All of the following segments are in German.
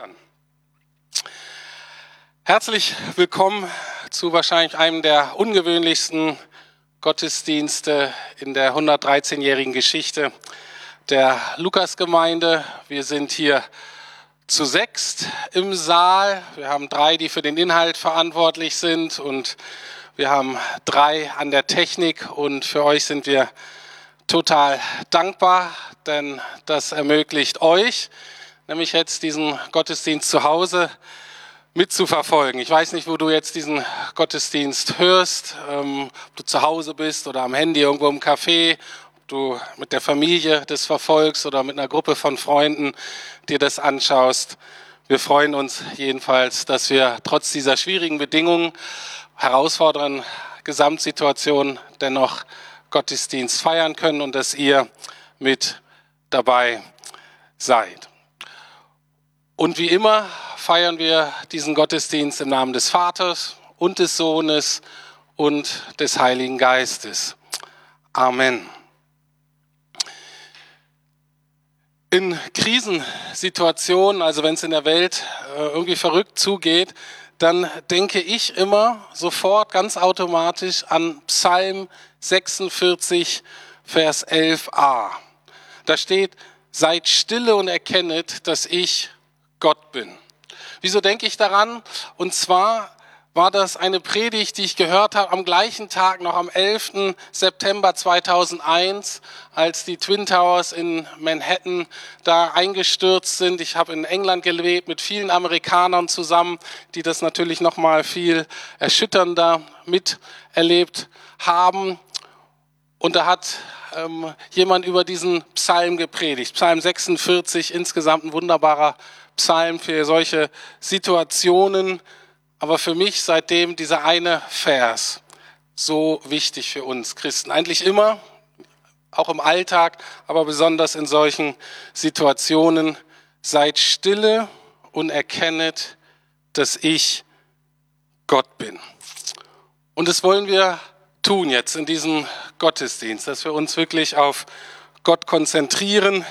Dann. Herzlich willkommen zu wahrscheinlich einem der ungewöhnlichsten Gottesdienste in der 113-jährigen Geschichte der Lukasgemeinde. Wir sind hier zu sechst im Saal. Wir haben drei, die für den Inhalt verantwortlich sind und wir haben drei an der Technik und für euch sind wir total dankbar, denn das ermöglicht euch, nämlich jetzt diesen Gottesdienst zu Hause mitzuverfolgen. Ich weiß nicht, wo du jetzt diesen Gottesdienst hörst, ähm, ob du zu Hause bist oder am Handy irgendwo im Café, ob du mit der Familie das verfolgst oder mit einer Gruppe von Freunden dir das anschaust. Wir freuen uns jedenfalls, dass wir trotz dieser schwierigen Bedingungen, herausfordernden Gesamtsituation dennoch Gottesdienst feiern können und dass ihr mit dabei seid. Und wie immer feiern wir diesen Gottesdienst im Namen des Vaters und des Sohnes und des Heiligen Geistes. Amen. In Krisensituationen, also wenn es in der Welt äh, irgendwie verrückt zugeht, dann denke ich immer sofort ganz automatisch an Psalm 46, Vers 11a. Da steht, seid stille und erkennet, dass ich Gott bin. Wieso denke ich daran? Und zwar war das eine Predigt, die ich gehört habe am gleichen Tag, noch am 11. September 2001, als die Twin Towers in Manhattan da eingestürzt sind. Ich habe in England gelebt mit vielen Amerikanern zusammen, die das natürlich noch mal viel erschütternder miterlebt haben. Und da hat ähm, jemand über diesen Psalm gepredigt, Psalm 46, insgesamt ein wunderbarer Psalm für solche Situationen. Aber für mich seitdem dieser eine Vers so wichtig für uns Christen. Eigentlich immer, auch im Alltag, aber besonders in solchen Situationen. Seid stille und erkennet, dass ich Gott bin. Und das wollen wir tun jetzt in diesem Gottesdienst, dass wir uns wirklich auf Gott konzentrieren,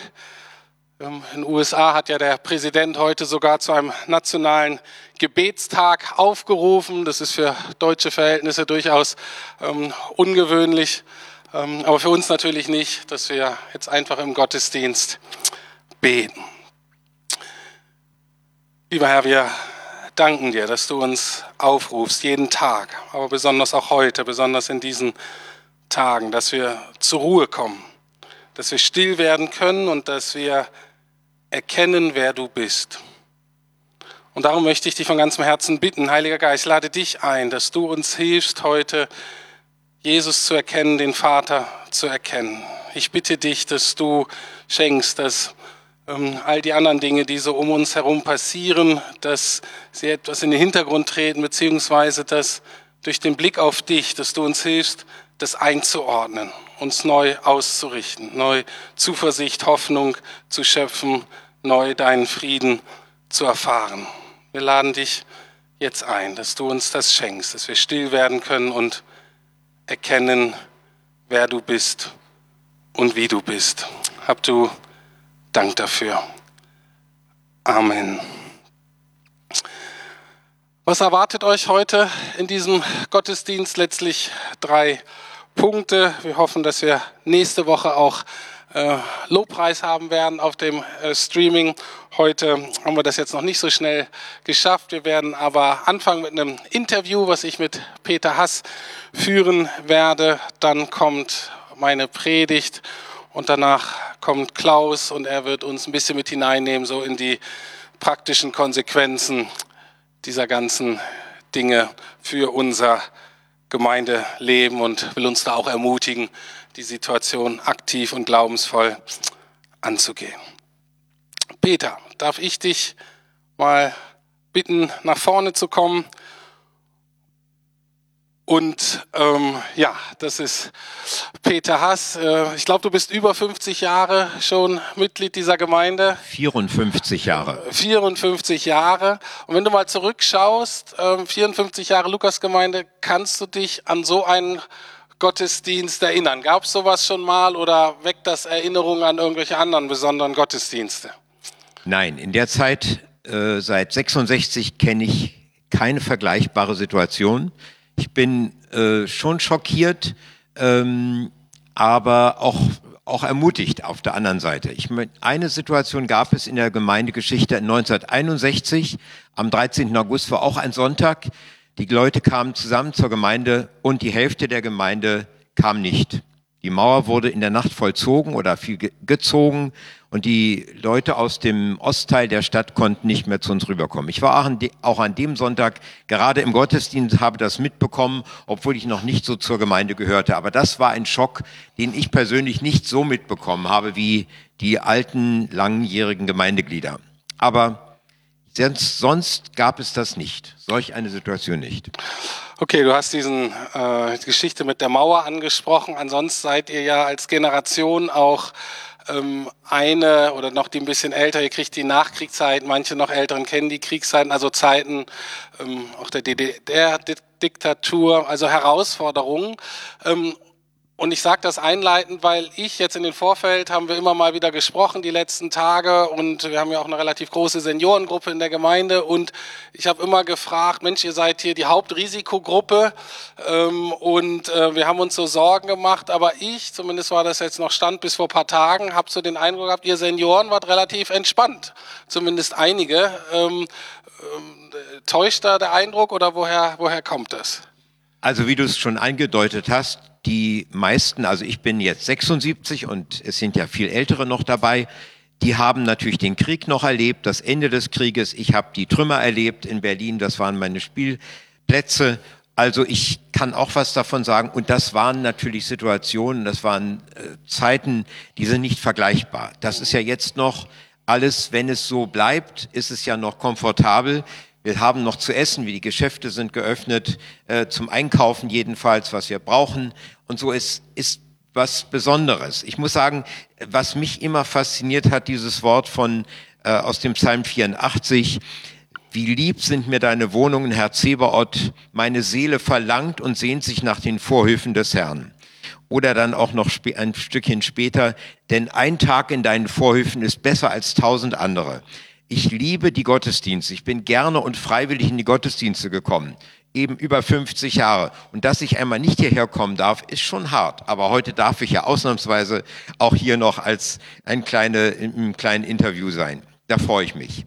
in den USA hat ja der Präsident heute sogar zu einem nationalen Gebetstag aufgerufen. Das ist für deutsche Verhältnisse durchaus ähm, ungewöhnlich, ähm, aber für uns natürlich nicht, dass wir jetzt einfach im Gottesdienst beten. Lieber Herr, wir danken dir, dass du uns aufrufst, jeden Tag, aber besonders auch heute, besonders in diesen Tagen, dass wir zur Ruhe kommen, dass wir still werden können und dass wir erkennen, wer du bist. Und darum möchte ich dich von ganzem Herzen bitten, Heiliger Geist, lade dich ein, dass du uns hilfst, heute Jesus zu erkennen, den Vater zu erkennen. Ich bitte dich, dass du schenkst, dass ähm, all die anderen Dinge, die so um uns herum passieren, dass sie etwas in den Hintergrund treten, beziehungsweise dass durch den Blick auf dich, dass du uns hilfst, das einzuordnen, uns neu auszurichten, neu Zuversicht, Hoffnung zu schöpfen, neu deinen Frieden zu erfahren. Wir laden dich jetzt ein, dass du uns das schenkst, dass wir still werden können und erkennen, wer du bist und wie du bist. Hab du Dank dafür. Amen. Was erwartet euch heute in diesem Gottesdienst? Letztlich drei Punkte. Wir hoffen, dass wir nächste Woche auch äh, Lobpreis haben werden auf dem äh, Streaming. Heute haben wir das jetzt noch nicht so schnell geschafft. Wir werden aber anfangen mit einem Interview, was ich mit Peter Hass führen werde. Dann kommt meine Predigt und danach kommt Klaus und er wird uns ein bisschen mit hineinnehmen, so in die praktischen Konsequenzen dieser ganzen Dinge für unser Gemeindeleben und will uns da auch ermutigen, die Situation aktiv und glaubensvoll anzugehen. Peter, darf ich dich mal bitten, nach vorne zu kommen? Und ähm, ja, das ist Peter Hass. Äh, ich glaube, du bist über 50 Jahre schon Mitglied dieser Gemeinde. 54 Jahre. 54 Jahre. Und wenn du mal zurückschaust, äh, 54 Jahre Lukasgemeinde, kannst du dich an so einen Gottesdienst erinnern? Gab es sowas schon mal oder weckt das Erinnerungen an irgendwelche anderen besonderen Gottesdienste? Nein, in der Zeit äh, seit 66 kenne ich keine vergleichbare Situation. Ich bin äh, schon schockiert, ähm, aber auch auch ermutigt auf der anderen Seite. Ich, eine Situation gab es in der Gemeindegeschichte 1961. Am 13. August war auch ein Sonntag. Die Leute kamen zusammen zur Gemeinde und die Hälfte der Gemeinde kam nicht. Die Mauer wurde in der Nacht vollzogen oder viel gezogen und die Leute aus dem Ostteil der Stadt konnten nicht mehr zu uns rüberkommen. Ich war auch an dem Sonntag gerade im Gottesdienst, habe das mitbekommen, obwohl ich noch nicht so zur Gemeinde gehörte. Aber das war ein Schock, den ich persönlich nicht so mitbekommen habe wie die alten, langjährigen Gemeindeglieder. Aber sonst gab es das nicht, solch eine Situation nicht. Okay, du hast diesen äh, Geschichte mit der Mauer angesprochen. Ansonsten seid ihr ja als Generation auch ähm, eine oder noch die ein bisschen älter, ihr kriegt die Nachkriegszeit, manche noch älteren kennen die Kriegszeiten, also Zeiten ähm, auch der DDR-Diktatur, also Herausforderungen. Ähm, und ich sage das einleitend, weil ich jetzt in den Vorfeld haben wir immer mal wieder gesprochen die letzten Tage. Und wir haben ja auch eine relativ große Seniorengruppe in der Gemeinde. Und ich habe immer gefragt, Mensch, ihr seid hier die Hauptrisikogruppe. Ähm, und äh, wir haben uns so Sorgen gemacht, aber ich, zumindest war das jetzt noch Stand bis vor paar Tagen, habe so den Eindruck gehabt, ihr Senioren wart relativ entspannt, zumindest einige. Ähm, ähm, täuscht da der Eindruck oder woher, woher kommt das? Also wie du es schon angedeutet hast, die meisten, also ich bin jetzt 76 und es sind ja viel Ältere noch dabei, die haben natürlich den Krieg noch erlebt, das Ende des Krieges. Ich habe die Trümmer erlebt in Berlin, das waren meine Spielplätze. Also ich kann auch was davon sagen. Und das waren natürlich Situationen, das waren äh, Zeiten, die sind nicht vergleichbar. Das ist ja jetzt noch alles, wenn es so bleibt, ist es ja noch komfortabel. Wir haben noch zu essen, wie die Geschäfte sind geöffnet, äh, zum Einkaufen jedenfalls, was wir brauchen. Und so ist, ist was Besonderes. Ich muss sagen, was mich immer fasziniert hat, dieses Wort von, äh, aus dem Psalm 84, wie lieb sind mir deine Wohnungen, Herr Zebaoth, meine Seele verlangt und sehnt sich nach den Vorhöfen des Herrn. Oder dann auch noch ein Stückchen später, denn ein Tag in deinen Vorhöfen ist besser als tausend andere ich liebe die Gottesdienste. Ich bin gerne und freiwillig in die Gottesdienste gekommen. Eben über 50 Jahre. Und dass ich einmal nicht hierher kommen darf, ist schon hart. Aber heute darf ich ja ausnahmsweise auch hier noch als ein kleine, im kleinen Interview sein. Da freue ich mich.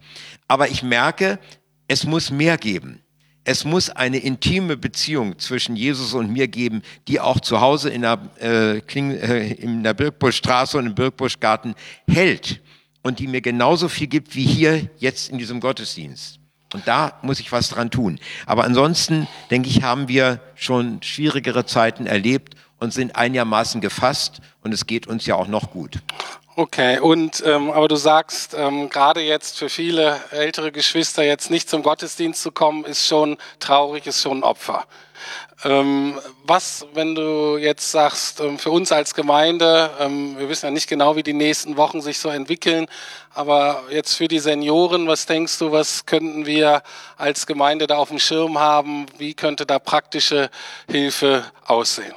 Aber ich merke, es muss mehr geben. Es muss eine intime Beziehung zwischen Jesus und mir geben, die auch zu Hause in der, äh, Kling, äh, in der Birkbuschstraße und im Birkbuschgarten hält und die mir genauso viel gibt wie hier jetzt in diesem Gottesdienst. Und da muss ich was dran tun. Aber ansonsten, denke ich, haben wir schon schwierigere Zeiten erlebt und sind einigermaßen gefasst und es geht uns ja auch noch gut. Okay, und ähm, aber du sagst, ähm, gerade jetzt für viele ältere Geschwister jetzt nicht zum Gottesdienst zu kommen, ist schon traurig, ist schon ein Opfer. Ähm, was, wenn du jetzt sagst, ähm, für uns als Gemeinde, ähm, wir wissen ja nicht genau, wie die nächsten Wochen sich so entwickeln, aber jetzt für die Senioren, was denkst du, was könnten wir als Gemeinde da auf dem Schirm haben? Wie könnte da praktische Hilfe aussehen?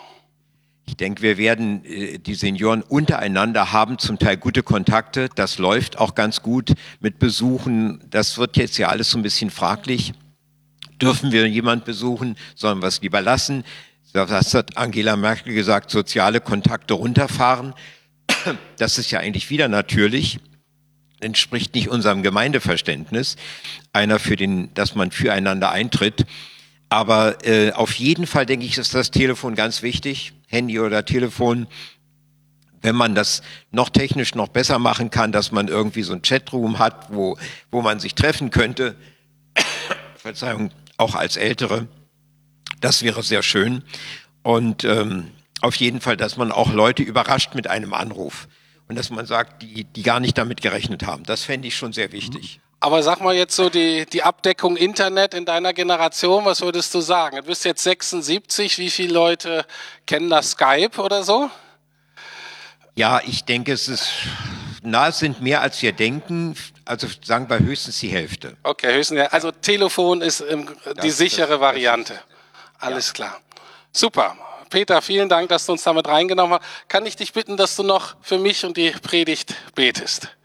Ich denke, wir werden, äh, die Senioren untereinander haben zum Teil gute Kontakte. Das läuft auch ganz gut mit Besuchen. Das wird jetzt ja alles so ein bisschen fraglich dürfen wir jemand besuchen, sollen wir es lieber lassen. Das hat Angela Merkel gesagt, soziale Kontakte runterfahren. Das ist ja eigentlich wieder natürlich, entspricht nicht unserem Gemeindeverständnis, einer für den, dass man füreinander eintritt. Aber äh, auf jeden Fall denke ich, ist das Telefon ganz wichtig, Handy oder Telefon. Wenn man das noch technisch noch besser machen kann, dass man irgendwie so ein Chatroom hat, wo, wo man sich treffen könnte. Verzeihung, auch als Ältere. Das wäre sehr schön. Und ähm, auf jeden Fall, dass man auch Leute überrascht mit einem Anruf. Und dass man sagt, die, die gar nicht damit gerechnet haben. Das fände ich schon sehr wichtig. Aber sag mal jetzt so die, die Abdeckung Internet in deiner Generation, was würdest du sagen? Du bist jetzt 76, wie viele Leute kennen das Skype oder so? Ja, ich denke, es ist, na, es sind mehr als wir denken. Also sagen wir höchstens die Hälfte. Okay, höchstens. Also Telefon ist ähm, die das, sichere das, Variante. Das Alles ja. klar. Super. Peter, vielen Dank, dass du uns damit reingenommen hast. Kann ich dich bitten, dass du noch für mich und die Predigt betest?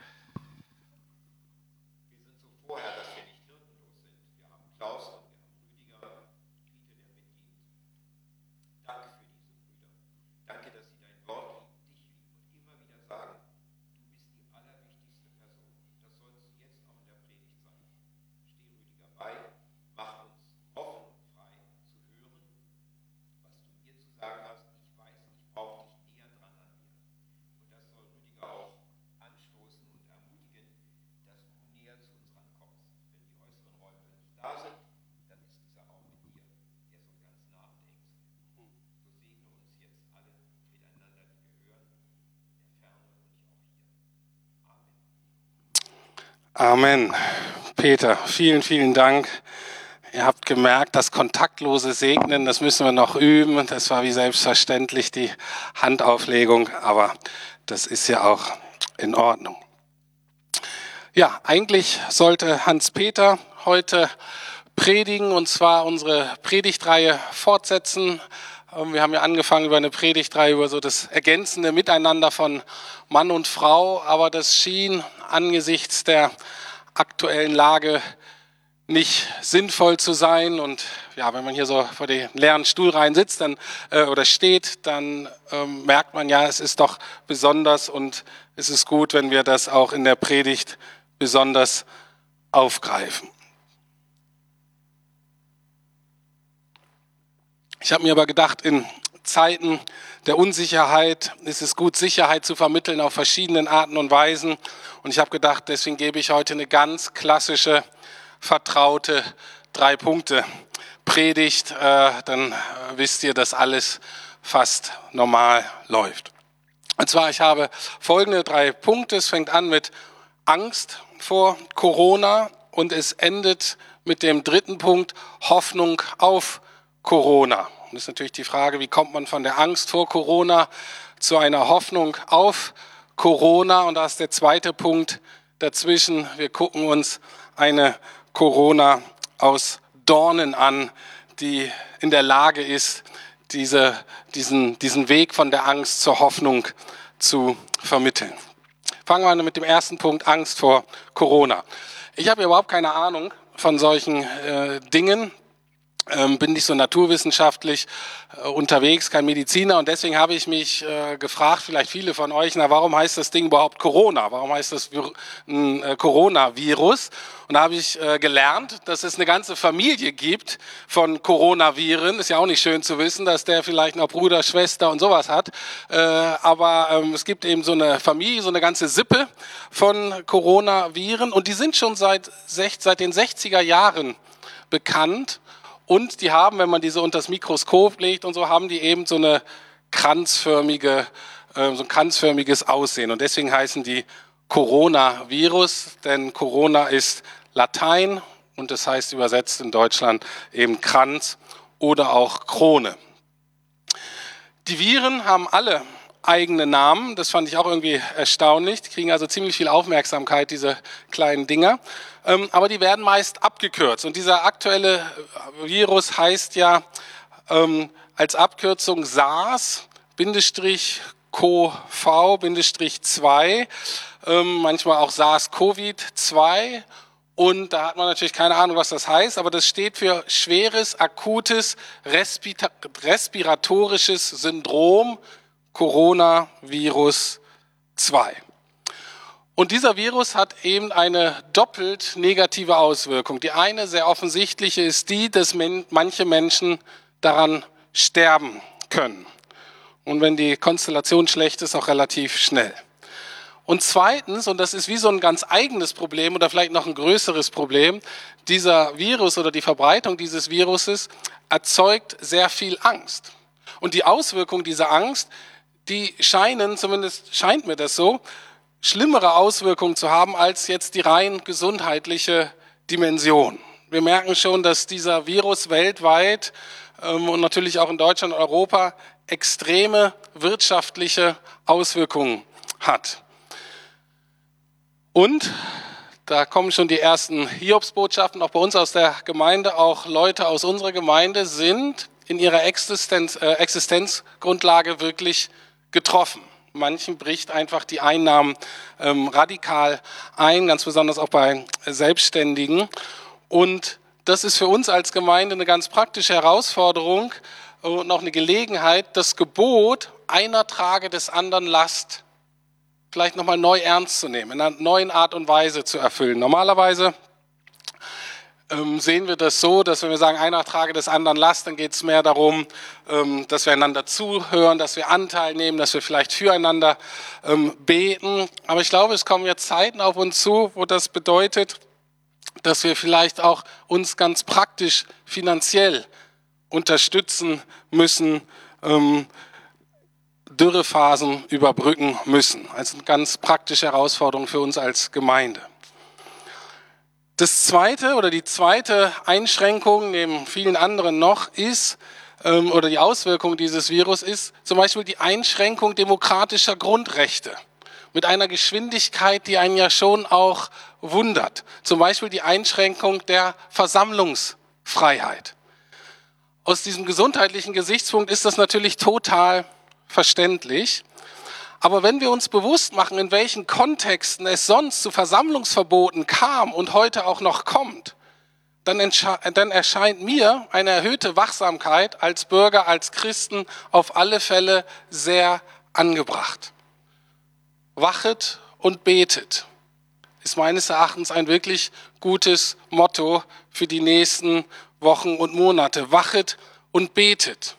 Amen. Peter, vielen, vielen Dank. Ihr habt gemerkt, das kontaktlose Segnen, das müssen wir noch üben. Das war wie selbstverständlich die Handauflegung, aber das ist ja auch in Ordnung. Ja, eigentlich sollte Hans-Peter heute predigen und zwar unsere Predigtreihe fortsetzen. Ähm, wir haben ja angefangen über eine Predigtreihe über so das ergänzende Miteinander von Mann und Frau, aber das schien angesichts der aktuellen Lage nicht sinnvoll zu sein. Und ja, wenn man hier so vor den leeren Stuhlreihen sitzt dann, äh, oder steht, dann ähm, merkt man ja, es ist doch besonders und es ist gut, wenn wir das auch in der Predigt besonders aufgreifen. Ich habe mir aber gedacht, in Zeiten der Unsicherheit ist es gut, Sicherheit zu vermitteln auf verschiedenen Arten und Weisen. Und ich habe gedacht, deswegen gebe ich heute eine ganz klassische vertraute drei Punkte Predigt, äh, dann wisst ihr, dass alles fast normal läuft. Und zwar, ich habe folgende drei Punkte. Es fängt an mit Angst vor Corona und es endet mit dem dritten Punkt Hoffnung auf Corona. Und das ist natürlich die Frage, wie kommt man von der Angst vor Corona zu einer Hoffnung auf Corona? Und da ist der zweite Punkt dazwischen. Wir gucken uns eine Corona aus Dornen an, die in der Lage ist, diese, diesen, diesen Weg von der Angst zur Hoffnung zu vermitteln. Fangen wir mit dem ersten Punkt, Angst vor Corona. Ich habe überhaupt keine Ahnung von solchen äh, Dingen ähm, bin nicht so naturwissenschaftlich äh, unterwegs, kein Mediziner und deswegen habe ich mich äh, gefragt, vielleicht viele von euch, na warum heißt das Ding überhaupt Corona? Warum heißt das ein äh, Coronavirus? Und da habe ich äh, gelernt, dass es eine ganze Familie gibt von Coronaviren. Ist ja auch nicht schön zu wissen, dass der vielleicht noch Bruder, Schwester und sowas hat. Äh, aber ähm, es gibt eben so eine Familie, so eine ganze Sippe von Coronaviren und die sind schon seit, seit den 60er Jahren bekannt und die haben, wenn man diese unter das Mikroskop legt und so, haben die eben so eine kranzförmige, äh, so ein kranzförmiges Aussehen. Und deswegen heißen die Coronavirus, denn Corona ist Latein und das heißt übersetzt in Deutschland eben Kranz oder auch Krone. Die Viren haben alle eigene Namen. Das fand ich auch irgendwie erstaunlich. Die kriegen also ziemlich viel Aufmerksamkeit, diese kleinen Dinger. Ähm, aber die werden meist abgekürzt. Und dieser aktuelle Virus heißt ja ähm, als Abkürzung SARS-CoV-2, ähm, manchmal auch SARS-CoV-2. Und da hat man natürlich keine Ahnung, was das heißt, aber das steht für schweres, akutes, respiratorisches Syndrom Coronavirus 2. Und dieser Virus hat eben eine doppelt negative Auswirkung. Die eine sehr offensichtliche ist die, dass manche Menschen daran sterben können. Und wenn die Konstellation schlecht ist, auch relativ schnell. Und zweitens, und das ist wie so ein ganz eigenes Problem oder vielleicht noch ein größeres Problem, dieser Virus oder die Verbreitung dieses Viruses erzeugt sehr viel Angst. Und die Auswirkung dieser Angst die scheinen, zumindest scheint mir das so, schlimmere Auswirkungen zu haben als jetzt die rein gesundheitliche Dimension. Wir merken schon, dass dieser Virus weltweit ähm, und natürlich auch in Deutschland und Europa extreme wirtschaftliche Auswirkungen hat. Und da kommen schon die ersten Hiobsbotschaften, auch bei uns aus der Gemeinde, auch Leute aus unserer Gemeinde sind in ihrer Existenz, äh, Existenzgrundlage wirklich getroffen. Manchen bricht einfach die Einnahmen ähm, radikal ein, ganz besonders auch bei Selbstständigen. Und das ist für uns als Gemeinde eine ganz praktische Herausforderung und noch eine Gelegenheit, das Gebot, einer trage des anderen Last, vielleicht nochmal neu ernst zu nehmen, in einer neuen Art und Weise zu erfüllen. Normalerweise ähm, sehen wir das so, dass wenn wir sagen, einer trage des anderen Last, dann geht es mehr darum, ähm, dass wir einander zuhören, dass wir Anteil nehmen, dass wir vielleicht füreinander ähm, beten. Aber ich glaube, es kommen jetzt Zeiten auf uns zu, wo das bedeutet, dass wir vielleicht auch uns ganz praktisch finanziell unterstützen müssen, ähm, Dürrephasen überbrücken müssen. Also eine ganz praktische Herausforderung für uns als Gemeinde. Das zweite oder die zweite Einschränkung neben vielen anderen noch ist, ähm, oder die Auswirkung dieses Virus ist zum Beispiel die Einschränkung demokratischer Grundrechte mit einer Geschwindigkeit, die einen ja schon auch wundert. Zum Beispiel die Einschränkung der Versammlungsfreiheit. Aus diesem gesundheitlichen Gesichtspunkt ist das natürlich total verständlich. Aber wenn wir uns bewusst machen, in welchen Kontexten es sonst zu Versammlungsverboten kam und heute auch noch kommt, dann, dann, erscheint mir eine erhöhte Wachsamkeit als Bürger, als Christen auf alle Fälle sehr angebracht. Wachet und betet ist meines Erachtens ein wirklich gutes Motto für die nächsten Wochen und Monate. Wachet und betet.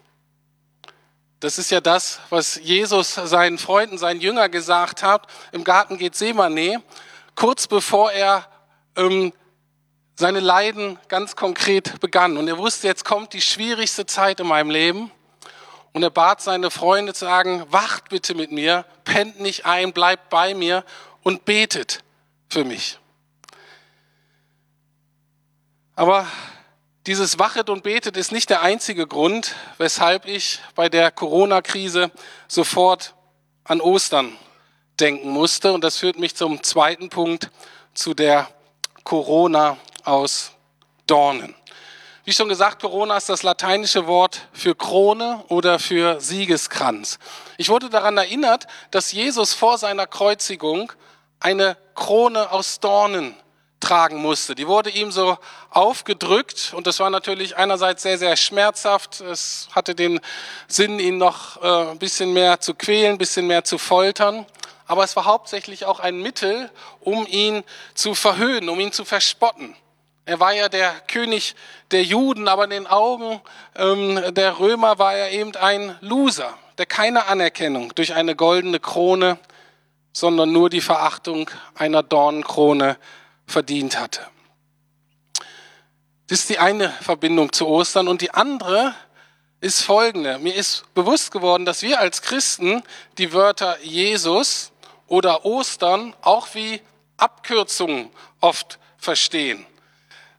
Das ist ja das, was Jesus seinen Freunden, seinen Jüngern gesagt hat im Garten Gethsemane, kurz bevor er ähm, seine Leiden ganz konkret begann. Und er wusste, jetzt kommt die schwierigste Zeit in meinem Leben. Und er bat seine Freunde zu sagen, wacht bitte mit mir, pennt nicht ein, bleibt bei mir und betet für mich. Aber dieses Wachet und Betet ist nicht der einzige Grund, weshalb ich bei der Corona-Krise sofort an Ostern denken musste. Und das führt mich zum zweiten Punkt, zu der Corona aus Dornen. Wie schon gesagt, Corona ist das lateinische Wort für Krone oder für Siegeskranz. Ich wurde daran erinnert, dass Jesus vor seiner Kreuzigung eine Krone aus Dornen tragen musste. Die wurde ihm so aufgedrückt und das war natürlich einerseits sehr, sehr schmerzhaft. Es hatte den Sinn, ihn noch äh, ein bisschen mehr zu quälen, ein bisschen mehr zu foltern. Aber es war hauptsächlich auch ein Mittel, um ihn zu verhöhnen, um ihn zu verspotten. Er war ja der König der Juden, aber in den Augen ähm, der Römer war er eben ein Loser, der keine Anerkennung durch eine goldene Krone, sondern nur die Verachtung einer Dornenkrone verdient hatte. Das ist die eine Verbindung zu Ostern. Und die andere ist folgende. Mir ist bewusst geworden, dass wir als Christen die Wörter Jesus oder Ostern auch wie Abkürzungen oft verstehen.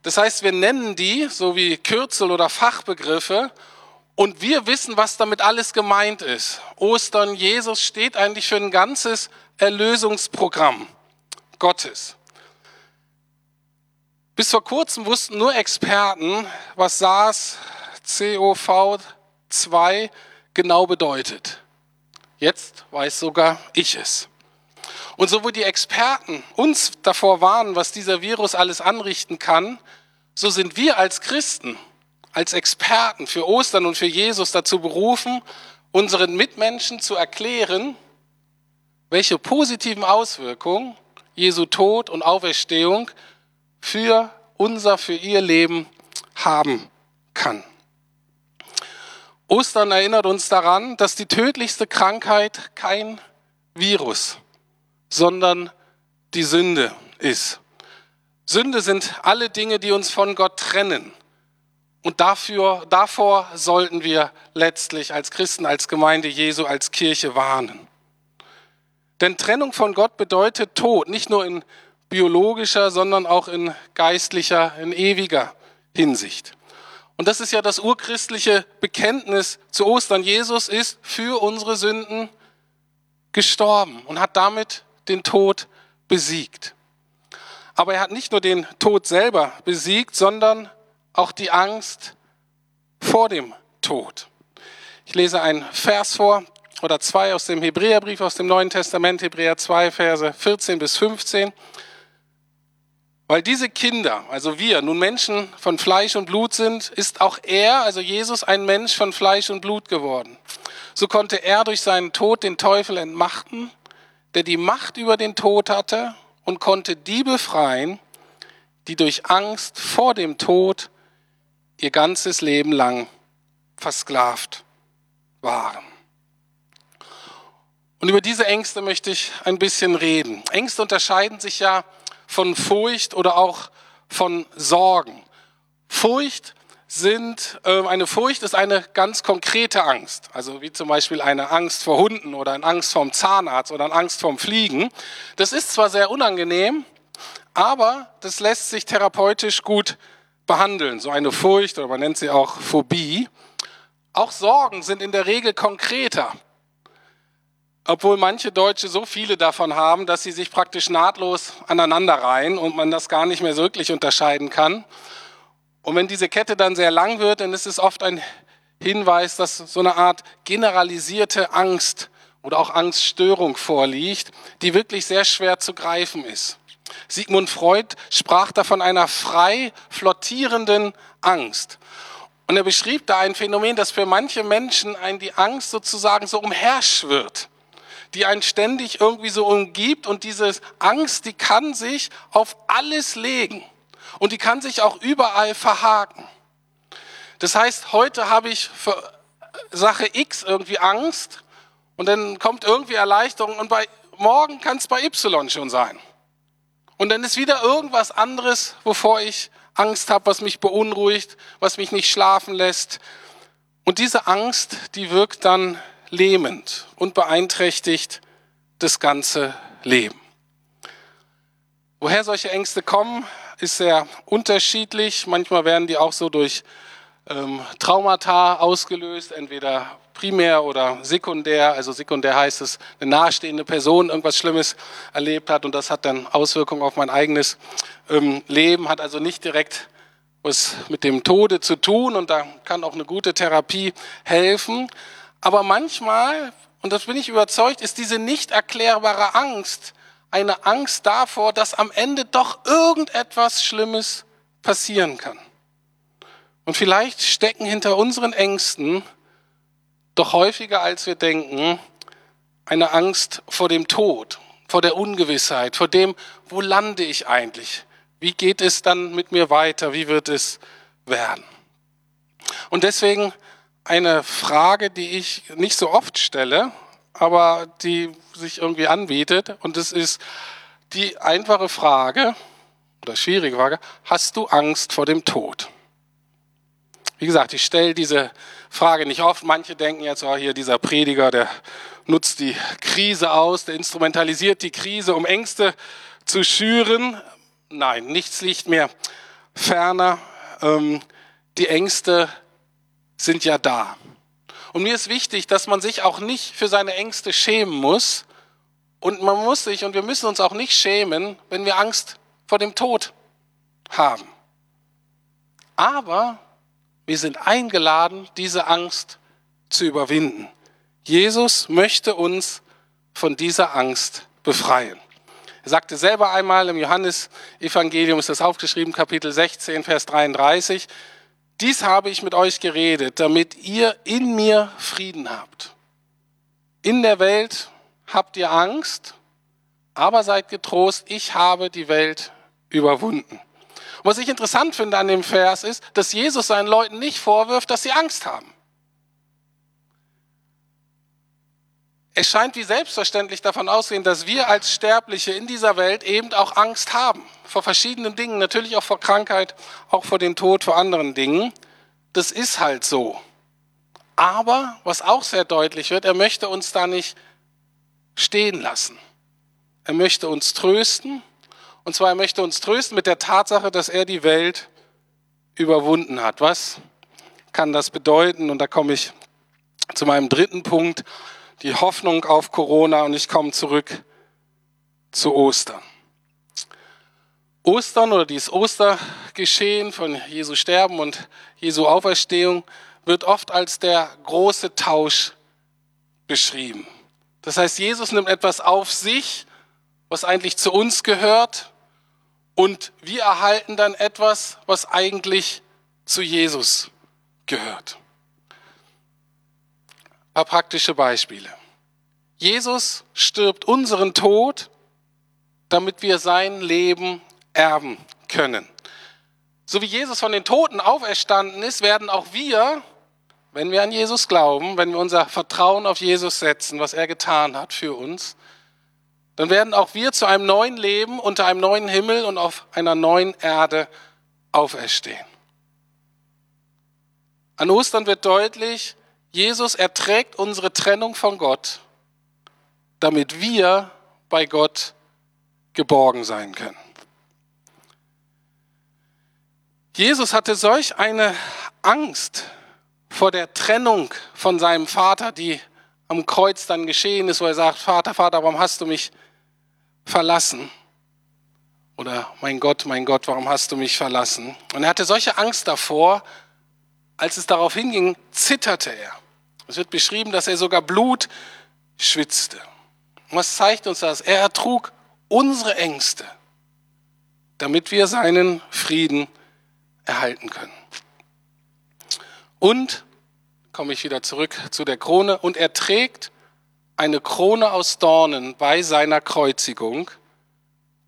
Das heißt, wir nennen die so wie Kürzel oder Fachbegriffe und wir wissen, was damit alles gemeint ist. Ostern, Jesus steht eigentlich für ein ganzes Erlösungsprogramm Gottes. Bis vor kurzem wussten nur Experten, was SARS-CoV-2 genau bedeutet. Jetzt weiß sogar ich es. Und so wie die Experten uns davor warnen, was dieser Virus alles anrichten kann, so sind wir als Christen, als Experten für Ostern und für Jesus dazu berufen, unseren Mitmenschen zu erklären, welche positiven Auswirkungen Jesu Tod und Auferstehung für unser, für ihr Leben haben kann. Ostern erinnert uns daran, dass die tödlichste Krankheit kein Virus, sondern die Sünde ist. Sünde sind alle Dinge, die uns von Gott trennen. Und dafür, davor sollten wir letztlich als Christen, als Gemeinde Jesu, als Kirche warnen. Denn Trennung von Gott bedeutet Tod, nicht nur in biologischer, sondern auch in geistlicher, in ewiger Hinsicht. Und das ist ja das urchristliche Bekenntnis zu Ostern. Jesus ist für unsere Sünden gestorben und hat damit den Tod besiegt. Aber er hat nicht nur den Tod selber besiegt, sondern auch die Angst vor dem Tod. Ich lese einen Vers vor oder zwei aus dem Hebräerbrief aus dem Neuen Testament, Hebräer 2, Verse 14 bis 15. Weil diese Kinder, also wir, nun Menschen von Fleisch und Blut sind, ist auch er, also Jesus, ein Mensch von Fleisch und Blut geworden. So konnte er durch seinen Tod den Teufel entmachten, der die Macht über den Tod hatte und konnte die befreien, die durch Angst vor dem Tod ihr ganzes Leben lang versklavt waren. Und über diese Ängste möchte ich ein bisschen reden. Ängste unterscheiden sich ja von Furcht oder auch von Sorgen. Furcht sind, äh, eine Furcht ist eine ganz konkrete Angst. Also wie zum Beispiel eine Angst vor Hunden oder eine Angst vorm Zahnarzt oder eine Angst vorm Fliegen. Das ist zwar sehr unangenehm, Aber das lässt sich therapeutisch gut behandeln. So eine Furcht oder man nennt sie auch Phobie. Auch Sorgen sind in der Regel konkreter. Obwohl manche Deutsche so viele davon haben, dass sie sich praktisch nahtlos aneinanderreihen und man das gar nicht mehr wirklich unterscheiden kann. Und wenn diese Kette dann sehr lang wird, dann ist es oft ein Hinweis, dass so eine Art generalisierte Angst oder auch Angststörung vorliegt, die wirklich sehr schwer zu greifen ist. Sigmund Freud sprach da von einer frei flottierenden Angst. Und er beschrieb da ein Phänomen, dass für manche Menschen einen die Angst sozusagen so umherschwirrt, die einen ständig irgendwie so umgibt und diese Angst, die kann sich auf alles legen und die kann sich auch überall verhaken. Das heißt, heute habe ich für Sache X irgendwie Angst und dann kommt irgendwie Erleichterung und bei morgen kann es bei Y schon sein. Und dann ist wieder irgendwas anderes, wovor ich Angst habe, was mich beunruhigt, was mich nicht schlafen lässt. Und diese Angst, die wirkt dann lähmend und beeinträchtigt das ganze Leben. Woher solche Ängste kommen, ist sehr unterschiedlich. Manchmal werden die auch so durch ähm, Traumata ausgelöst, entweder primär oder sekundär. Also sekundär heißt es, eine nahestehende Person irgendwas Schlimmes erlebt hat und das hat dann Auswirkungen auf mein eigenes ähm, Leben, hat also nicht direkt was mit dem Tode zu tun und da kann auch eine gute Therapie helfen. Aber manchmal, und das bin ich überzeugt, ist diese nicht erklärbare Angst eine Angst davor, dass am Ende doch irgendetwas Schlimmes passieren kann. Und vielleicht stecken hinter unseren Ängsten doch häufiger als wir denken eine Angst vor dem Tod, vor der Ungewissheit, vor dem, wo lande ich eigentlich? Wie geht es dann mit mir weiter? Wie wird es werden? Und deswegen eine Frage, die ich nicht so oft stelle, aber die sich irgendwie anbietet. Und es ist die einfache Frage oder schwierige Frage, hast du Angst vor dem Tod? Wie gesagt, ich stelle diese Frage nicht oft. Manche denken jetzt, oh, hier dieser Prediger, der nutzt die Krise aus, der instrumentalisiert die Krise, um Ängste zu schüren. Nein, nichts liegt mir ferner. Ähm, die Ängste sind ja da. Und mir ist wichtig, dass man sich auch nicht für seine Ängste schämen muss. Und man muss sich und wir müssen uns auch nicht schämen, wenn wir Angst vor dem Tod haben. Aber wir sind eingeladen, diese Angst zu überwinden. Jesus möchte uns von dieser Angst befreien. Er sagte selber einmal im Johannesevangelium, ist das aufgeschrieben, Kapitel 16, Vers 33, dies habe ich mit euch geredet, damit ihr in mir Frieden habt. In der Welt habt ihr Angst, aber seid getrost, ich habe die Welt überwunden. Und was ich interessant finde an dem Vers ist, dass Jesus seinen Leuten nicht vorwirft, dass sie Angst haben. Es scheint wie selbstverständlich davon auszugehen, dass wir als Sterbliche in dieser Welt eben auch Angst haben. Vor verschiedenen Dingen, natürlich auch vor Krankheit, auch vor dem Tod, vor anderen Dingen. Das ist halt so. Aber, was auch sehr deutlich wird, er möchte uns da nicht stehen lassen. Er möchte uns trösten und zwar, er möchte uns trösten mit der Tatsache, dass er die Welt überwunden hat. Was kann das bedeuten? Und da komme ich zu meinem dritten Punkt, die Hoffnung auf Corona. Und ich komme zurück zu Ostern. Ostern oder dieses Ostergeschehen von Jesu Sterben und Jesu Auferstehung wird oft als der große Tausch beschrieben. Das heißt, Jesus nimmt etwas auf sich, was eigentlich zu uns gehört, und wir erhalten dann etwas, was eigentlich zu Jesus gehört. Ein paar praktische Beispiele. Jesus stirbt unseren Tod, damit wir sein Leben erben können. So wie Jesus von den Toten auferstanden ist, werden auch wir, wenn wir an Jesus glauben, wenn wir unser Vertrauen auf Jesus setzen, was er getan hat für uns, dann werden auch wir zu einem neuen Leben unter einem neuen Himmel und auf einer neuen Erde auferstehen. An Ostern wird deutlich, Jesus erträgt unsere Trennung von Gott, damit wir bei Gott geborgen sein können. Jesus hatte solch eine Angst vor der Trennung von seinem Vater, die am Kreuz dann geschehen ist, wo er sagt, Vater, Vater, warum hast du mich verlassen? Oder mein Gott, mein Gott, warum hast du mich verlassen? Und er hatte solche Angst davor, als es darauf hinging, zitterte er. Es wird beschrieben, dass er sogar Blut schwitzte. Und was zeigt uns das? Er ertrug unsere Ängste, damit wir seinen Frieden erhalten können. Und, komme ich wieder zurück zu der Krone, und er trägt eine Krone aus Dornen bei seiner Kreuzigung,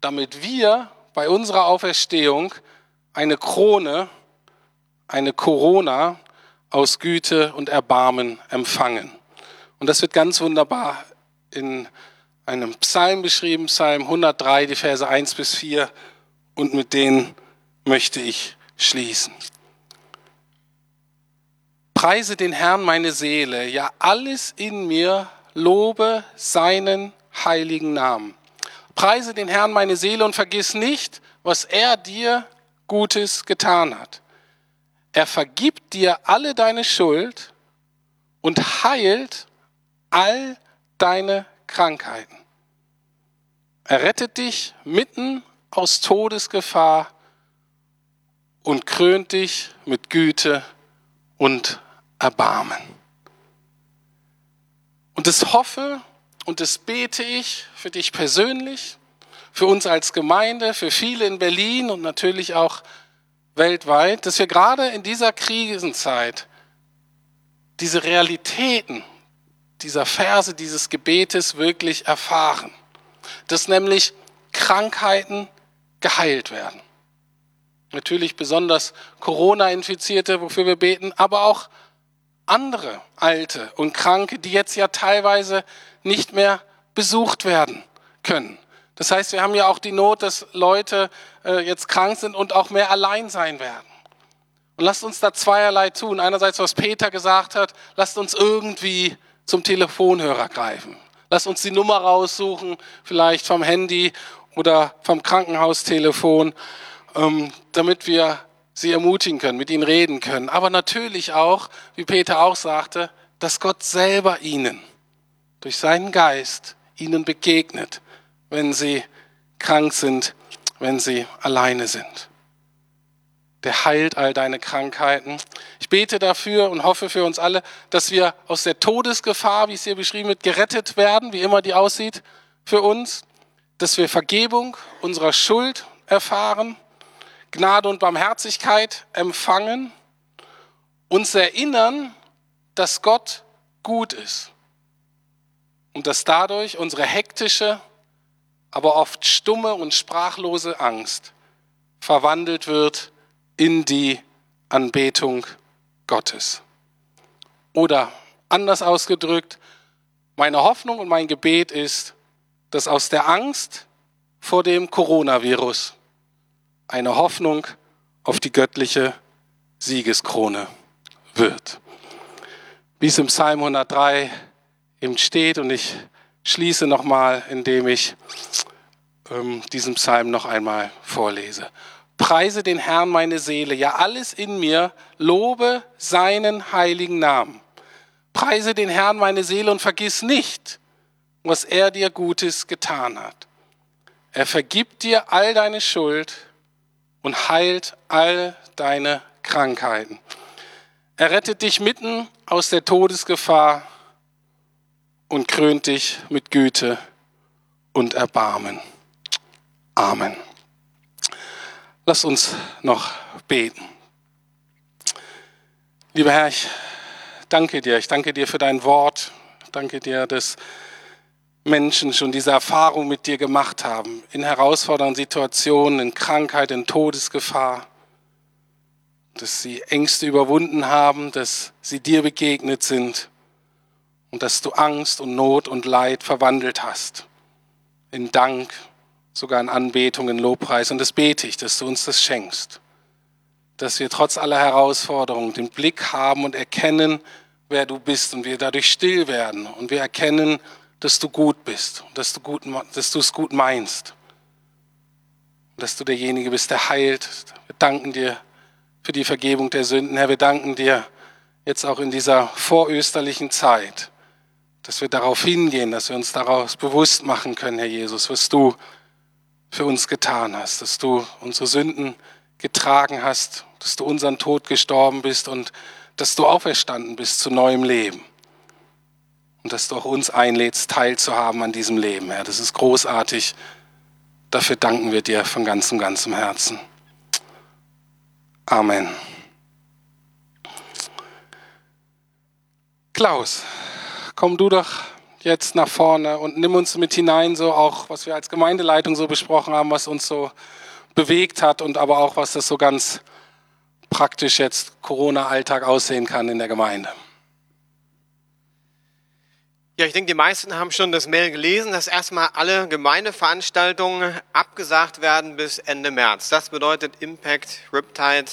damit wir bei unserer Auferstehung eine Krone, eine Corona aus Güte und Erbarmen empfangen. Und das wird ganz wunderbar in einem Psalm beschrieben, Psalm 103, die Verse 1 bis 4. Und mit denen möchte ich schließen. Preise den Herrn meine Seele, ja alles in mir lobe seinen heiligen Namen. Preise den Herrn meine Seele und vergiss nicht, was er dir Gutes getan hat. Er vergibt dir alle deine Schuld und heilt all deine Krankheiten. Er rettet dich mitten aus Todesgefahr und krönt dich mit Güte und Erbarmen. Und das hoffe und das bete ich für dich persönlich, für uns als Gemeinde, für viele in Berlin und natürlich auch weltweit, dass wir gerade in dieser Krisenzeit diese Realitäten dieser Verse, dieses Gebetes wirklich erfahren. Dass nämlich Krankheiten geheilt werden. Natürlich besonders Corona-Infizierte, wofür wir beten, aber auch andere Alte und Kranke, die jetzt ja teilweise nicht mehr besucht werden können. Das heißt, wir haben ja auch die Not, dass Leute äh, jetzt krank sind und auch mehr allein sein werden. Und lasst uns da zweierlei tun. Einerseits, was Peter gesagt hat, lasst uns irgendwie zum Telefonhörer greifen. Lasst uns die Nummer raussuchen, vielleicht vom Handy oder vom Krankenhaustelefon, ähm, damit wir sie ermutigen können, mit ihnen reden können. Aber natürlich auch, wie Peter auch sagte, dass Gott selber ihnen durch seinen Geist ihnen begegnet, wenn sie krank sind, wenn sie alleine sind. Der heilt all deine Krankheiten. Ich bete dafür und hoffe für uns alle, dass wir aus der Todesgefahr, wie es hier beschrieben wird, gerettet werden, wie immer die aussieht für uns, dass wir Vergebung unserer Schuld erfahren, Gnade und Barmherzigkeit empfangen, uns erinnern, dass Gott gut ist und dass dadurch unsere hektische, aber oft stumme und sprachlose Angst verwandelt wird in die Anbetung Gottes. Oder anders ausgedrückt, meine Hoffnung und mein Gebet ist, dass aus der Angst vor dem Coronavirus eine Hoffnung auf die göttliche Siegeskrone wird. Wie es im Psalm 103 eben steht und ich schließe nochmal, indem ich ähm, diesen Psalm noch einmal vorlese. Preise den Herrn meine Seele, ja alles in mir, lobe seinen heiligen Namen. Preise den Herrn meine Seele und vergiss nicht, was er dir Gutes getan hat. Er vergibt dir all deine Schuld und heilt all deine Krankheiten. Er rettet dich mitten aus der Todesgefahr und krönt dich mit Güte und Erbarmen. Amen. Lass uns noch beten. Lieber Herr, ich danke dir. Ich danke dir für dein Wort. Ich danke dir, dass Menschen schon diese Erfahrung mit dir gemacht haben, in herausfordernden Situationen, in Krankheit, in Todesgefahr, dass sie Ängste überwunden haben, dass sie dir begegnet sind und dass du Angst und Not und Leid verwandelt hast in Dank, sogar in Anbetung, in Lobpreis. Und das bete ich, dass du uns das schenkst, dass wir trotz aller Herausforderungen den Blick haben und erkennen, wer du bist und wir dadurch still werden und wir erkennen, dass du gut bist, dass du, gut, dass du es gut meinst, dass du derjenige bist, der heilt. Wir danken dir für die Vergebung der Sünden. Herr, wir danken dir jetzt auch in dieser vorösterlichen Zeit, dass wir darauf hingehen, dass wir uns daraus bewusst machen können, Herr Jesus, was du für uns getan hast, dass du unsere Sünden getragen hast, dass du unseren Tod gestorben bist und dass du auferstanden bist zu neuem Leben. Und dass du auch uns einlädst, teilzuhaben an diesem Leben, Herr. Das ist großartig. Dafür danken wir dir von ganzem, ganzem Herzen. Amen. Klaus, komm du doch jetzt nach vorne und nimm uns mit hinein, so auch, was wir als Gemeindeleitung so besprochen haben, was uns so bewegt hat und aber auch, was das so ganz praktisch jetzt Corona-Alltag aussehen kann in der Gemeinde. Ja, ich denke, die meisten haben schon das Mail gelesen, dass erstmal alle Gemeindeveranstaltungen abgesagt werden bis Ende März. Das bedeutet Impact, Riptide,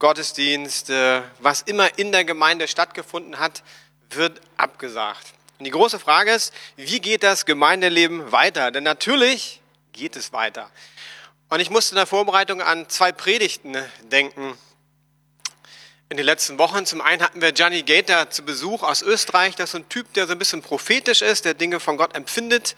Gottesdienst, was immer in der Gemeinde stattgefunden hat, wird abgesagt. Und die große Frage ist, wie geht das Gemeindeleben weiter? Denn natürlich geht es weiter. Und ich musste in der Vorbereitung an zwei Predigten denken in den letzten Wochen. Zum einen hatten wir Gianni Gator zu Besuch aus Österreich. Das ist ein Typ, der so ein bisschen prophetisch ist, der Dinge von Gott empfindet,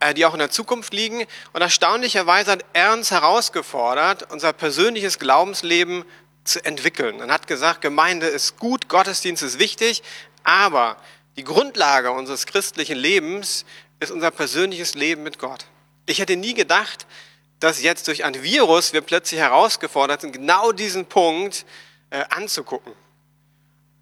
äh, die auch in der Zukunft liegen. Und erstaunlicherweise hat er uns herausgefordert, unser persönliches Glaubensleben zu entwickeln. Und hat gesagt, Gemeinde ist gut, Gottesdienst ist wichtig, aber die Grundlage unseres christlichen Lebens ist unser persönliches Leben mit Gott. Ich hätte nie gedacht, dass jetzt durch ein Virus wir plötzlich herausgefordert sind, genau diesen Punkt äh, anzugucken.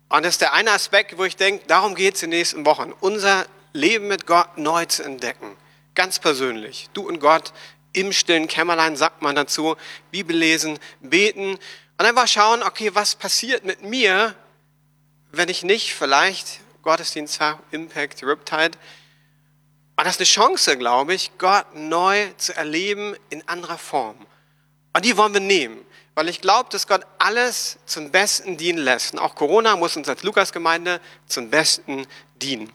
Und das ist der eine Aspekt, wo ich denke, darum geht es in den nächsten Wochen. Unser Leben mit Gott neu zu entdecken. Ganz persönlich. Du und Gott im stillen Kämmerlein, sagt man dazu. Bibel lesen, beten. Und einfach schauen, okay, was passiert mit mir, wenn ich nicht vielleicht Gottesdienst habe, Impact, Riptide. Und das ist eine Chance, glaube ich, Gott neu zu erleben in anderer Form. Und die wollen wir nehmen. Weil ich glaube, dass Gott alles zum Besten dienen lässt. Und auch Corona muss uns als Lukasgemeinde zum Besten dienen.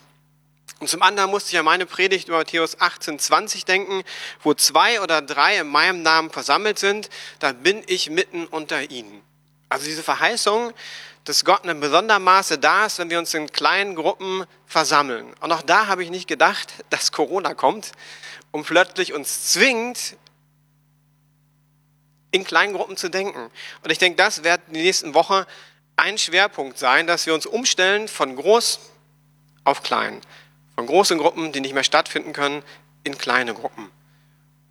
Und zum anderen musste ich an meine Predigt über Matthäus 18, 20 denken, wo zwei oder drei in meinem Namen versammelt sind, da bin ich mitten unter ihnen. Also diese Verheißung, dass Gott in besonderem Maße da ist, wenn wir uns in kleinen Gruppen versammeln. Und auch da habe ich nicht gedacht, dass Corona kommt und plötzlich uns zwingt, in kleinen Gruppen zu denken. Und ich denke, das wird die nächsten Wochen ein Schwerpunkt sein, dass wir uns umstellen von groß auf klein. Von großen Gruppen, die nicht mehr stattfinden können, in kleine Gruppen.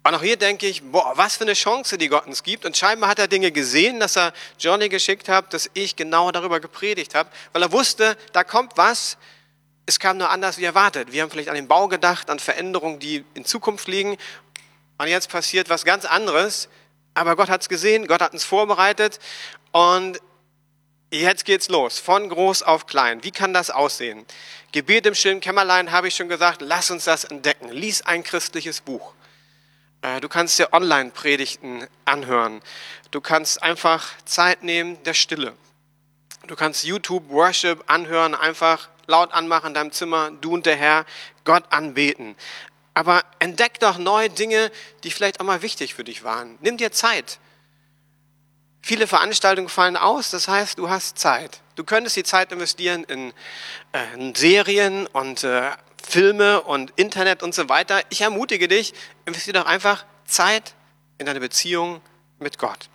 Und auch hier denke ich, boah, was für eine Chance, die Gott uns gibt. Und scheinbar hat er Dinge gesehen, dass er Johnny geschickt hat, dass ich genau darüber gepredigt habe, weil er wusste, da kommt was. Es kam nur anders wie erwartet. Wir haben vielleicht an den Bau gedacht, an Veränderungen, die in Zukunft liegen. Und jetzt passiert was ganz anderes. Aber Gott hat es gesehen, Gott hat uns vorbereitet und jetzt geht's los, von groß auf klein. Wie kann das aussehen? Gebet im stillen Kämmerlein habe ich schon gesagt, lass uns das entdecken. Lies ein christliches Buch. Äh, du kannst dir Online-Predigten anhören. Du kannst einfach Zeit nehmen der Stille. Du kannst YouTube Worship anhören, einfach laut anmachen in deinem Zimmer, du und der Herr, Gott anbeten. Aber entdeck doch neue Dinge, die vielleicht auch mal wichtig für dich waren. Nimm dir Zeit. Viele Veranstaltungen fallen aus, das heißt, du hast Zeit. Du könntest die Zeit investieren in, äh, in Serien und äh, Filme und Internet und so weiter. Ich ermutige dich, investiere doch einfach Zeit in deine Beziehung mit Gott.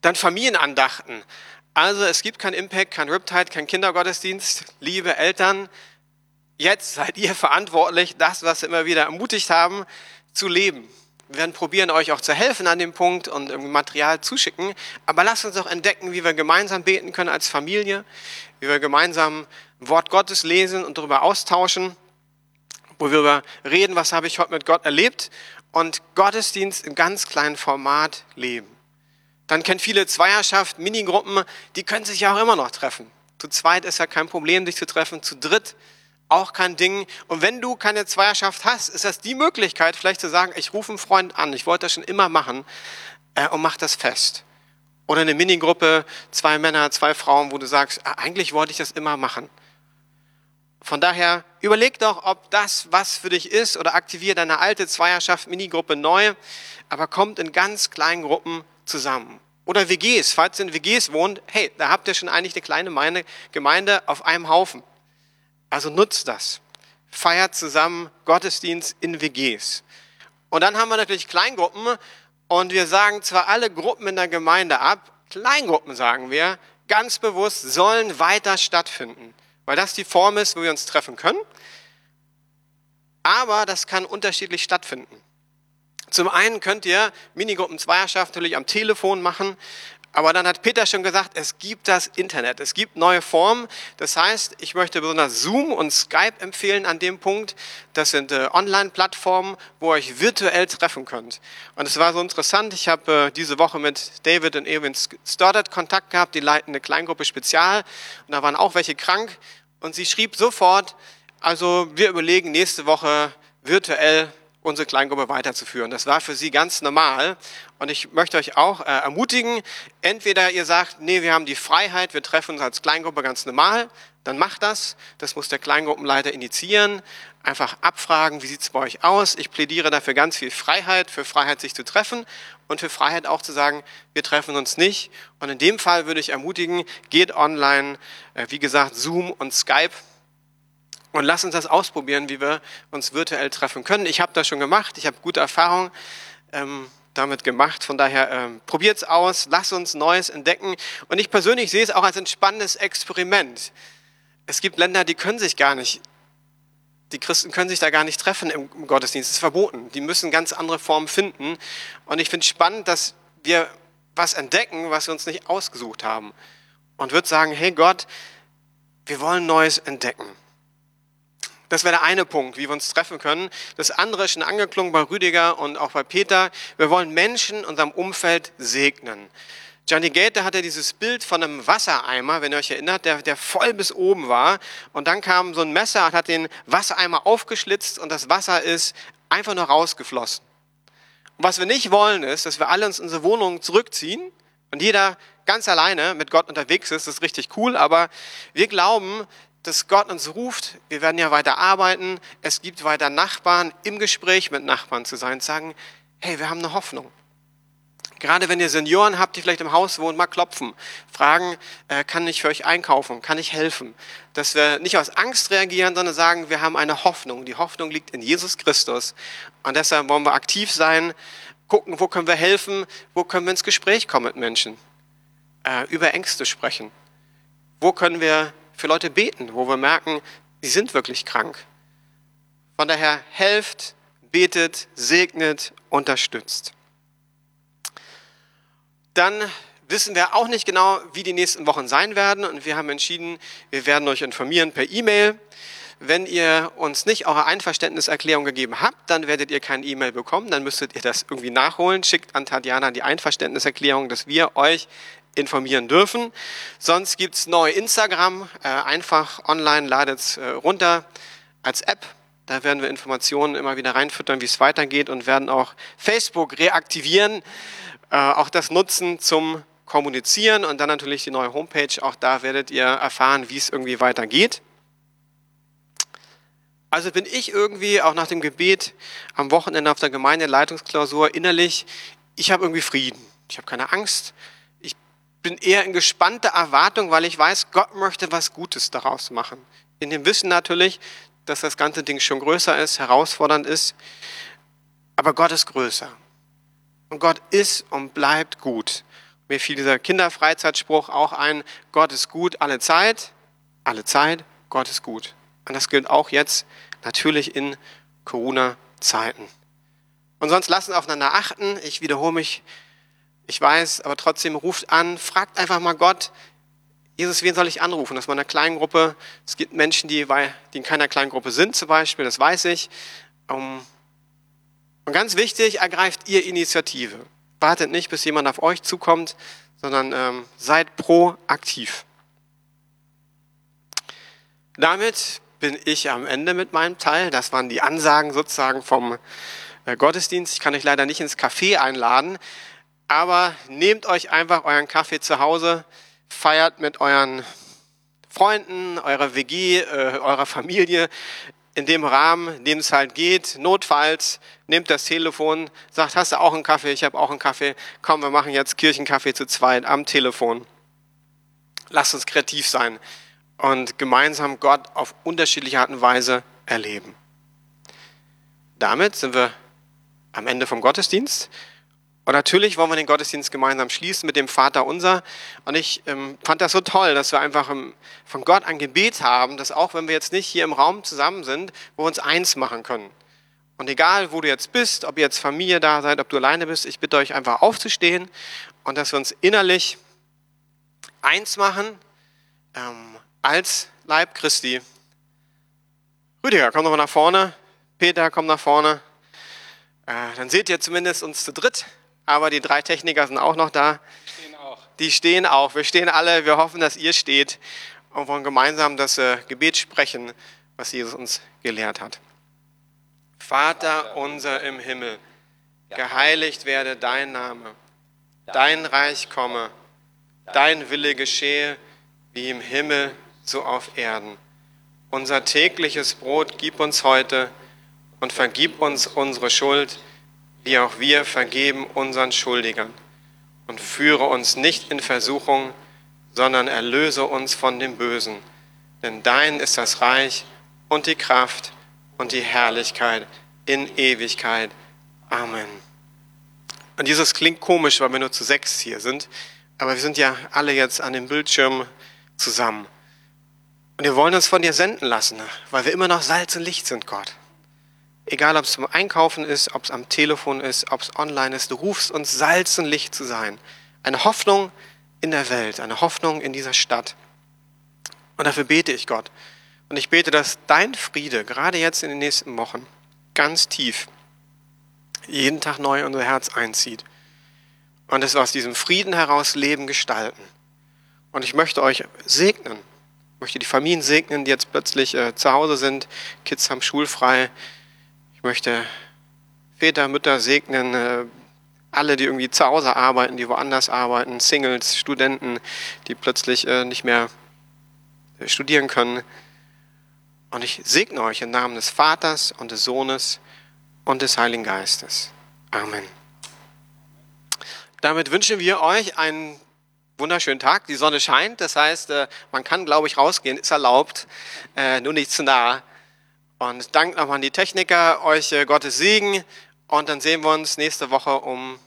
Dann Familienandachten. Also es gibt kein Impact, kein Riptide, kein Kindergottesdienst. Liebe Eltern, Jetzt seid ihr verantwortlich, das, was wir immer wieder ermutigt haben, zu leben. Wir werden probieren, euch auch zu helfen an dem Punkt und Material zuschicken. Aber lasst uns auch entdecken, wie wir gemeinsam beten können als Familie, wie wir gemeinsam Wort Gottes lesen und darüber austauschen, wo wir über reden, was habe ich heute mit Gott erlebt und Gottesdienst im ganz kleinen Format leben. Dann kennen viele Zweierschaft, Minigruppen, die können sich ja auch immer noch treffen. Zu zweit ist ja kein Problem, sich zu treffen. Zu dritt auch kein Ding. Und wenn du keine Zweierschaft hast, ist das die Möglichkeit, vielleicht zu sagen, ich rufe einen Freund an, ich wollte das schon immer machen äh, und mach das fest. Oder eine Minigruppe, zwei Männer, zwei Frauen, wo du sagst, ah, eigentlich wollte ich das immer machen. Von daher überleg doch, ob das was für dich ist oder aktiviere deine alte Zweierschaft, Minigruppe neu, aber kommt in ganz kleinen Gruppen zusammen. Oder WGs, falls ihr in WGs wohnt, hey, da habt ihr schon eigentlich eine kleine Gemeinde auf einem Haufen. Also nutzt das. Feiert zusammen Gottesdienst in WGs. Und dann haben wir natürlich Kleingruppen und wir sagen zwar alle Gruppen in der Gemeinde ab, Kleingruppen sagen wir, ganz bewusst sollen weiter stattfinden, weil das die Form ist, wo wir uns treffen können. Aber das kann unterschiedlich stattfinden. Zum einen könnt ihr Minigruppen Zweierschaft natürlich am Telefon machen, aber dann hat Peter schon gesagt, es gibt das Internet, es gibt neue Formen. Das heißt, ich möchte besonders Zoom und Skype empfehlen an dem Punkt. Das sind äh, Online-Plattformen, wo ihr euch virtuell treffen könnt. Und es war so interessant, ich habe äh, diese Woche mit David und Erwin Stoddard Kontakt gehabt, die leiten eine Kleingruppe Spezial. Und da waren auch welche krank. Und sie schrieb sofort, also wir überlegen nächste Woche virtuell unsere Kleingruppe weiterzuführen. Das war für sie ganz normal. Und ich möchte euch auch äh, ermutigen, entweder ihr sagt, nee, wir haben die Freiheit, wir treffen uns als Kleingruppe ganz normal, dann macht das. Das muss der Kleingruppenleiter initiieren. Einfach abfragen, wie sieht es bei euch aus. Ich plädiere dafür ganz viel Freiheit, für Freiheit, sich zu treffen und für Freiheit auch zu sagen, wir treffen uns nicht. Und in dem Fall würde ich ermutigen, geht online, äh, wie gesagt, Zoom und Skype und lass uns das ausprobieren, wie wir uns virtuell treffen können. Ich habe das schon gemacht, ich habe gute Erfahrungen ähm, damit gemacht. Von daher ähm, probiert es aus, lass uns Neues entdecken. Und ich persönlich sehe es auch als ein spannendes Experiment. Es gibt Länder, die können sich gar nicht, die Christen können sich da gar nicht treffen im, im Gottesdienst. Es ist verboten. Die müssen ganz andere Formen finden. Und ich finde es spannend, dass wir was entdecken, was wir uns nicht ausgesucht haben. Und würde sagen, hey Gott, wir wollen Neues entdecken. Das wäre der eine Punkt, wie wir uns treffen können. Das andere ist schon angeklungen bei Rüdiger und auch bei Peter. Wir wollen Menschen in unserem Umfeld segnen. Johnny Gator hatte dieses Bild von einem Wassereimer, wenn ihr euch erinnert, der, der voll bis oben war. Und dann kam so ein Messer und hat den Wassereimer aufgeschlitzt und das Wasser ist einfach nur rausgeflossen. Und was wir nicht wollen, ist, dass wir alle uns in unsere Wohnungen zurückziehen und jeder ganz alleine mit Gott unterwegs ist. Das ist richtig cool, aber wir glauben, dass Gott uns ruft, wir werden ja weiter arbeiten, es gibt weiter Nachbarn, im Gespräch mit Nachbarn zu sein, sagen, hey, wir haben eine Hoffnung. Gerade wenn ihr Senioren habt, die vielleicht im Haus wohnen, mal klopfen, fragen, äh, kann ich für euch einkaufen, kann ich helfen? Dass wir nicht aus Angst reagieren, sondern sagen, wir haben eine Hoffnung. Die Hoffnung liegt in Jesus Christus. Und deshalb wollen wir aktiv sein, gucken, wo können wir helfen, wo können wir ins Gespräch kommen mit Menschen, äh, über Ängste sprechen. Wo können wir für Leute beten, wo wir merken, sie sind wirklich krank. Von daher helft, betet, segnet, unterstützt. Dann wissen wir auch nicht genau, wie die nächsten Wochen sein werden und wir haben entschieden, wir werden euch informieren per E-Mail. Wenn ihr uns nicht eure Einverständniserklärung gegeben habt, dann werdet ihr kein E-Mail bekommen, dann müsstet ihr das irgendwie nachholen. Schickt an Tatjana die Einverständniserklärung, dass wir euch informieren dürfen. Sonst gibt es neu Instagram, äh, einfach online, ladet es äh, runter als App. Da werden wir Informationen immer wieder reinfüttern, wie es weitergeht und werden auch Facebook reaktivieren, äh, auch das nutzen zum Kommunizieren und dann natürlich die neue Homepage. Auch da werdet ihr erfahren, wie es irgendwie weitergeht. Also bin ich irgendwie auch nach dem Gebet am Wochenende auf der Gemeindeleitungsklausur innerlich, ich habe irgendwie Frieden. Ich habe keine Angst bin eher in gespannter Erwartung, weil ich weiß, Gott möchte was Gutes daraus machen. In dem Wissen natürlich, dass das ganze Ding schon größer ist, herausfordernd ist, aber Gott ist größer. Und Gott ist und bleibt gut. Mir fiel dieser Kinderfreizeitspruch auch ein, Gott ist gut alle Zeit, alle Zeit, Gott ist gut. Und das gilt auch jetzt natürlich in Corona-Zeiten. Und sonst lassen aufeinander achten. Ich wiederhole mich ich weiß, aber trotzdem ruft an, fragt einfach mal Gott, Jesus, wen soll ich anrufen? Das war eine Kleingruppe. Es gibt Menschen, die, die in keiner Kleingruppe sind zum Beispiel, das weiß ich. Ähm, und ganz wichtig, ergreift ihr Initiative. Wartet nicht, bis jemand auf euch zukommt, sondern ähm, seid proaktiv. Damit bin ich am Ende mit meinem Teil. Das waren die Ansagen sozusagen vom äh, Gottesdienst. Ich kann euch leider nicht ins Café einladen. Aber nehmt euch einfach euren Kaffee zu Hause, feiert mit euren Freunden, eurer WG, äh, eurer Familie. in dem Rahmen, in dem es halt geht. Notfalls nimmt das Telefon, sagt, hast du auch einen Kaffee? Ich habe auch einen Kaffee. Komm, wir machen jetzt Kirchenkaffee zu zweit am Telefon. Lasst uns kreativ sein und gemeinsam Gott auf unterschiedliche Art und Weise erleben. Damit sind wir am Ende vom Gottesdienst. Und natürlich wollen wir den Gottesdienst gemeinsam schließen mit dem Vater unser. Und ich ähm, fand das so toll, dass wir einfach im, von Gott ein Gebet haben, dass auch wenn wir jetzt nicht hier im Raum zusammen sind, wir uns eins machen können. Und egal, wo du jetzt bist, ob ihr jetzt Familie da seid, ob du alleine bist, ich bitte euch einfach aufzustehen und dass wir uns innerlich eins machen ähm, als Leib Christi. Rüdiger, komm doch mal nach vorne. Peter, komm nach vorne. Äh, dann seht ihr zumindest uns zu dritt aber die drei Techniker sind auch noch da. Die stehen auch. Die stehen auch. Wir stehen alle. Wir hoffen, dass ihr steht und wollen gemeinsam das äh, Gebet sprechen, was Jesus uns gelehrt hat. Vater unser im Himmel, geheiligt werde dein Name, dein Reich komme, dein Wille geschehe, wie im Himmel, so auf Erden. Unser tägliches Brot gib uns heute und vergib uns unsere Schuld, wie auch wir vergeben unseren Schuldigern. Und führe uns nicht in Versuchung, sondern erlöse uns von dem Bösen. Denn dein ist das Reich und die Kraft und die Herrlichkeit in Ewigkeit. Amen. Und dieses klingt komisch, weil wir nur zu sechs hier sind, aber wir sind ja alle jetzt an dem Bildschirm zusammen. Und wir wollen uns von dir senden lassen, weil wir immer noch Salz und Licht sind, Gott. Egal, ob es zum Einkaufen ist, ob es am Telefon ist, ob es online ist, du rufst uns Salz und Licht zu sein. Eine Hoffnung in der Welt, eine Hoffnung in dieser Stadt. Und dafür bete ich Gott. Und ich bete, dass dein Friede, gerade jetzt in den nächsten Wochen, ganz tief, jeden Tag neu unser Herz einzieht. Und dass wir aus diesem Frieden heraus Leben gestalten. Und ich möchte euch segnen. Ich möchte die Familien segnen, die jetzt plötzlich äh, zu Hause sind. Kids haben schulfrei. Ich möchte Väter, Mütter segnen, äh, alle, die irgendwie zu Hause arbeiten, die woanders arbeiten, Singles, Studenten, die plötzlich äh, nicht mehr äh, studieren können. Und ich segne euch im Namen des Vaters und des Sohnes und des Heiligen Geistes. Amen. Damit wünschen wir euch einen wunderschönen Tag. Die Sonne scheint, das heißt, man kann, glaube ich, rausgehen, ist erlaubt, nur nicht zu nah. Und Dank nochmal an die Techniker, euch äh, Gottes Segen. Und dann sehen wir uns nächste Woche um